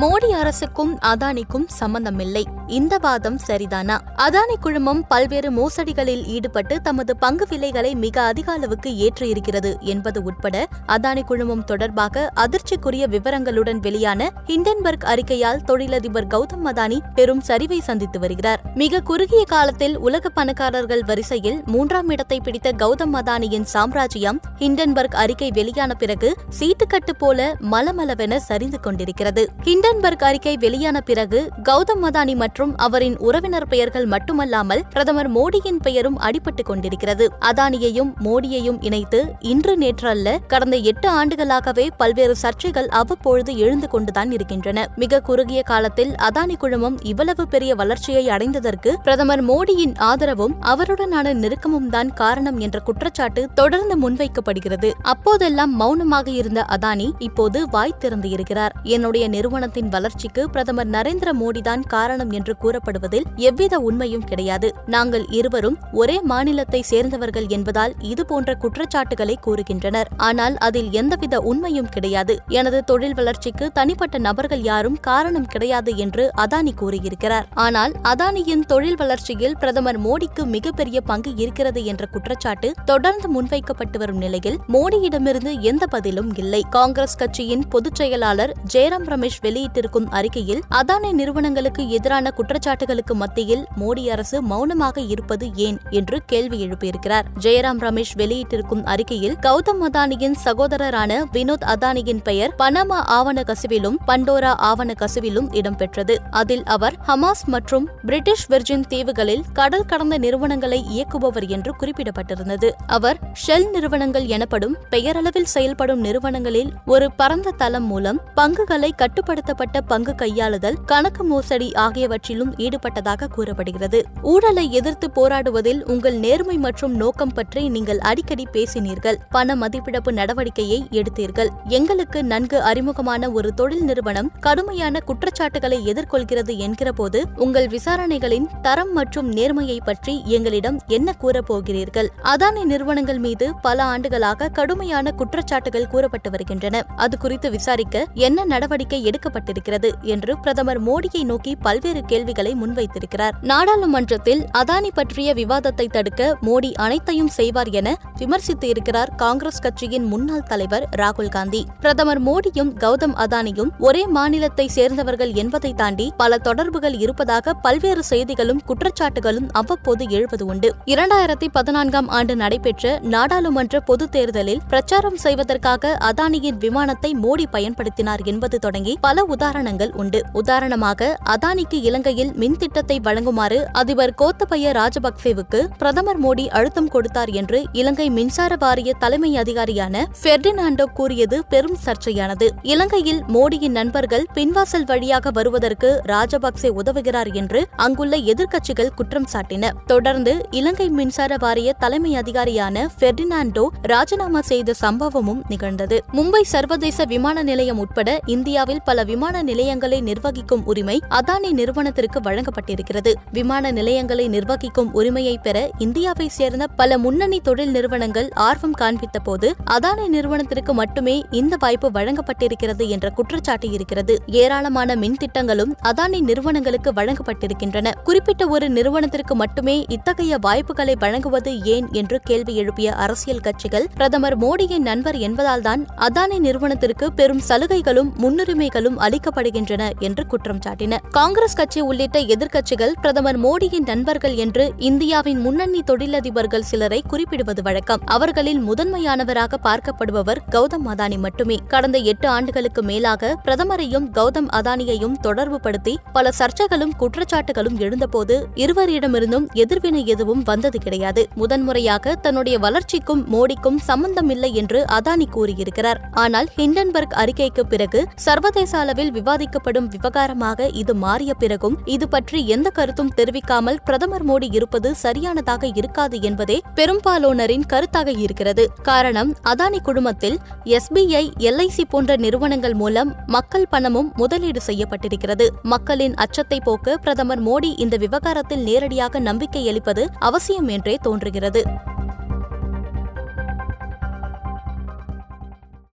மோடி அரசுக்கும் அதானிக்கும் சம்பந்தமில்லை. இந்த வாதம் சரிதானா? அதானி குழுமம் பல்வேறு மோசடிகளில் ஈடுபட்டு தமது பங்கு விலைகளை மிக அதிக அளவுக்கு ஏற்றியிருக்கிறது என்பது உட்பட அதானி குழுமம் தொடர்பாக அதிர்ச்சிக்குரிய விவரங்களுடன் வெளியான ஹிண்டன்பர்க் அறிக்கையால் தொழிலதிபர் கௌதம் அதானி பெரும் சரிவை சந்தித்து வருகிறார். மிக குறுகிய காலத்தில் உலக பணக்காரர்கள் வரிசையில் மூன்றாம் இடத்தை பிடித்த கௌதம் அதானியின் சாம்ராஜ்யம் ஹிண்டன்பர்க் அறிக்கை வெளியான பிறகு சீட்டுக்கட்டு போல மலமளவென சரிந்து கொண்டிருக்கிறது. ஹிண்டன்பர்க் அறிக்கை வெளியான பிறகு கௌதம் அதானி மற்றும் அவரின் உறவினர் பெயர்கள் மட்டுமல்லாமல் பிரதமர் மோடியின் பெயரும் அடிபட்டுக் கொண்டிருக்கிறது. அதானியையும் மோடியையும் இணைத்து இன்று நேற்றல்ல கடந்த எட்டு ஆண்டுகளாகவே பல்வேறு சர்ச்சைகள் அவ்வப்பொழுது எழுந்து கொண்டுதான் இருக்கின்றன. மிக குறுகிய காலத்தில் அதானி குழுமம் இவ்வளவு பெரிய வளர்ச்சியை அடைந்ததற்கு பிரதமர் மோடியின் ஆதரவும் அவருடனான நெருக்கமும் தான் காரணம் என்ற குற்றச்சாட்டு தொடர்ந்து முன்வைக்கப்படுகிறது. அப்போதெல்லாம் மௌனமாக இருந்த அதானி இப்போது வாய் திறந்து இருக்கிறார். என்னுடைய நிறுவனத்தை நிறுவனத்தின் வளர்ச்சிக்கு பிரதமர் நரேந்திர மோடிதான் காரணம் என்று கூறப்படுவதில் எவ்வித உண்மையும் கிடையாது. நாங்கள் இருவரும் ஒரே மாநிலத்தை சேர்ந்தவர்கள் என்பதால் இதுபோன்ற குற்றச்சாட்டுகளை கூறுகின்றனர். ஆனால் அதில் எந்தவித உண்மையும் கிடையாது. எனது தொழில் வளர்ச்சிக்கு தனிப்பட்ட நபர்கள் யாரும் காரணம் கிடையாது என்று அதானி கூறியிருக்கிறார். ஆனால் அதானியின் தொழில் வளர்ச்சியில் பிரதமர் மோடிக்கு மிகப்பெரிய பங்கு இருக்கிறது என்ற குற்றச்சாட்டு தொடர்ந்து முன்வைக்கப்பட்டு வரும் நிலையில் மோடியிடமிருந்து எந்த பதிலும் இல்லை. காங்கிரஸ் கட்சியின் பொதுச் செயலாளர் ஜெயராம் ரமேஷ் வெளியிட்டிருக்கும் அறிக்கையில் அதானி நிறுவனங்களுக்கு எதிரான குற்றச்சாட்டுகளுக்கு மத்தியில் மோடி அரசு மௌனமாக இருப்பது ஏன் என்று கேள்வி எழுப்பியிருக்கிறார். ஜெயராம் ரமேஷ் வெளியிட்டிருக்கும் அறிக்கையில் கௌதம் அதானியின் சகோதரரான வினோத் அதானியின் பெயர் பனாமா ஆவண கசிவிலும் பண்டோரா ஆவண கசிவிலும் இடம்பெற்றது. அதில் அவர் ஹமாஸ் மற்றும் பிரிட்டிஷ் வெர்ஜின் தீவுகளில் கடல் கடந்த நிறுவனங்களை இயக்குபவர் என்று குறிப்பிடப்பட்டிருந்தது. அவர் ஷெல் நிறுவனங்கள் எனப்படும் பெயரளவில் செயல்படும் நிறுவனங்களில் ஒரு பரந்த தளம் மூலம் பங்குகளை கட்டுப்படுத்த கட்டுப்படுத்தப்பட்ட பங்கு கையாளுதல் கணக்கு மோசடி ஆகியவற்றிலும் ஈடுபட்டதாக கூறப்படுகிறது. ஊழலை எதிர்த்து போராடுவதில் உங்கள் நேர்மை மற்றும் நோக்கம் பற்றி நீங்கள் அடிக்கடி பேசினீர்கள். பண மதிப்பிழப்பு நடவடிக்கையை எடுத்தீர்கள். எங்களுக்கு நன்கு அறிமுகமான ஒரு தொழில் நிறுவனம் கடுமையான குற்றச்சாட்டுகளை எதிர்கொள்கிறது என்கிறபோது உங்கள் விசாரணைகளின் தரம் மற்றும் நேர்மையை பற்றி எங்களிடம் என்ன கூறப்போகிறீர்கள் அதானி நிறுவனங்கள் மீது பல ஆண்டுகளாக கடுமையான குற்றச்சாட்டுகள் கூறப்பட்டு வருகின்றன. அது குறித்து விசாரிக்க என்ன நடவடிக்கை எடுக்கப்பட்டிருக்கிறது என்று பிரதமர் மோடியை நோக்கி பல்வேறு கேள்விகளை முன்வைத்திருக்கிறார். நாடாளுமன்றத்தில் அதானி பற்றிய விவாதத்தை தடுக்க மோடி அனைத்தையும் செய்வார் என விமர்சித்து இருக்கிறார் காங்கிரஸ் கட்சியின் முன்னாள் தலைவர் ராகுல் காந்தி. பிரதமர் மோடியும் கௌதம் அதானியும் ஒரே மாநிலத்தை சேர்ந்தவர்கள் என்பதை தாண்டி பல தொடர்புகள் இருப்பதாக பல்வேறு செய்திகளும் குற்றச்சாட்டுகளும் அவ்வப்போது எழுவது உண்டு. இரண்டாயிரத்தி பதினான்காம் ஆண்டு நடைபெற்ற நாடாளுமன்ற பொதுத் தேர்தலில் பிரச்சாரம் செய்வதற்காக அதானியின் விமானத்தை மோடி பயன்படுத்தினார் என்பது தொடங்கி பல உதாரணங்கள் உண்டு. உதாரணமாக அதானிக்கு இலங்கையில் மின் திட்டத்தை வழங்குமாறு அதிபர் கோத்தபய ராஜபக்சேவுக்கு பிரதமர் மோடி அழுத்தம் கொடுத்தார் என்று இலங்கை மின்சார வாரிய தலைமை அதிகாரியான பெர்டினாண்டோ கூறியது பெரும் சர்ச்சையானது. இலங்கையில் மோடியின் நண்பர்கள் பின்வாசல் வழியாக வருவதற்கு ராஜபக்சே உதவுகிறார் என்று அங்குள்ள எதிர்க்கட்சிகள் குற்றம் சாட்டின. தொடர்ந்து இலங்கை மின்சார வாரிய தலைமை அதிகாரியான பெர்டினாண்டோ ராஜினாமா செய்த சம்பவமும் நிகழ்ந்தது. மும்பை சர்வதேச விமான நிலையம் உட்பட இந்தியாவில் பல விமான நிலையங்களை நிர்வகிக்கும் உரிமை அதானி நிறுவனத்திற்கு வழங்கப்பட்டிருக்கிறது. விமான நிலையங்களை நிர்வகிக்கும் உரிமையை பெற இந்தியாவை சேர்ந்த பல முன்னணி தொழில் நிறுவனங்கள் ஆர்வம் காண்பித்த போது அதானி நிறுவனத்திற்கு மட்டுமே இந்த வாய்ப்பு வழங்கப்பட்டிருக்கிறது என்ற குற்றச்சாட்டு இருக்கிறது. ஏராளமான மின் திட்டங்களும் அதானி நிறுவனங்களுக்கு வழங்கப்பட்டிருக்கின்றன. குறிப்பிட்ட ஒரு நிறுவனத்திற்கு மட்டுமே இத்தகைய வாய்ப்புகளை வழங்குவது ஏன் என்று கேள்வி எழுப்பிய அரசியல் கட்சிகள் பிரதமர் மோடியின் நண்பர் என்பதால்தான் அதானி நிறுவனத்திற்கு பெரும் சலுகைகளும் முன்னுரிமைகளும் அளிக்கப்படுகின்றன என்று குற்றம் சாட்டின. காங்கிரஸ் கட்சி உள்ளிட்ட எதிர்க்கட்சிகள் பிரதமர் மோடியின் நண்பர்கள் என்று இந்தியாவின் முன்னணி தொழிலதிபர்கள் சிலரை குறிப்பிடுவது வழக்கம். அவர்களில் முதன்மையானவராக பார்க்கப்படுபவர் கௌதம் அதானி மட்டுமே. கடந்த எட்டு ஆண்டுகளுக்கு மேலாக பிரதமரையும் கௌதம் அதானியையும் தொடர்பு படுத்தி பல சர்ச்சைகளும் குற்றச்சாட்டுகளும் எழுந்தபோது இருவரிடமிருந்தும் எதிர்வினை எதுவும் வந்தது கிடையாது. முதன்முறையாக தன்னுடைய வளர்ச்சிக்கும் மோடிக்கும் சம்பந்தம் இல்லை என்று அதானி கூறியிருக்கிறார். ஆனால் ஹிண்டன்பர்க் அறிக்கைக்கு பிறகு சர்வதேச அளவில் அளவில் விவாதிக்கப்படும் விவகாரமாக இது மாறிய பிறகும் இது பற்றி எந்த கருத்தும் தெரிவிக்காமல் பிரதமர் மோடி இருப்பது சரியானதாக இருக்காது என்பதே பெரும்பாலோனரின் கருத்தாக இருக்கிறது. காரணம் அதானி குழுமத்தில் எஸ்பிஐ எல்ஐசி போன்ற நிறுவனங்கள் மூலம் மக்கள் பணமும் முதலீடு செய்யப்பட்டிருக்கிறது. மக்களின் அச்சத்தை போக்க பிரதமர் மோடி இந்த விவகாரத்தில் நேரடியாக நம்பிக்கை அளிப்பது அவசியம் என்றே தோன்றுகிறது.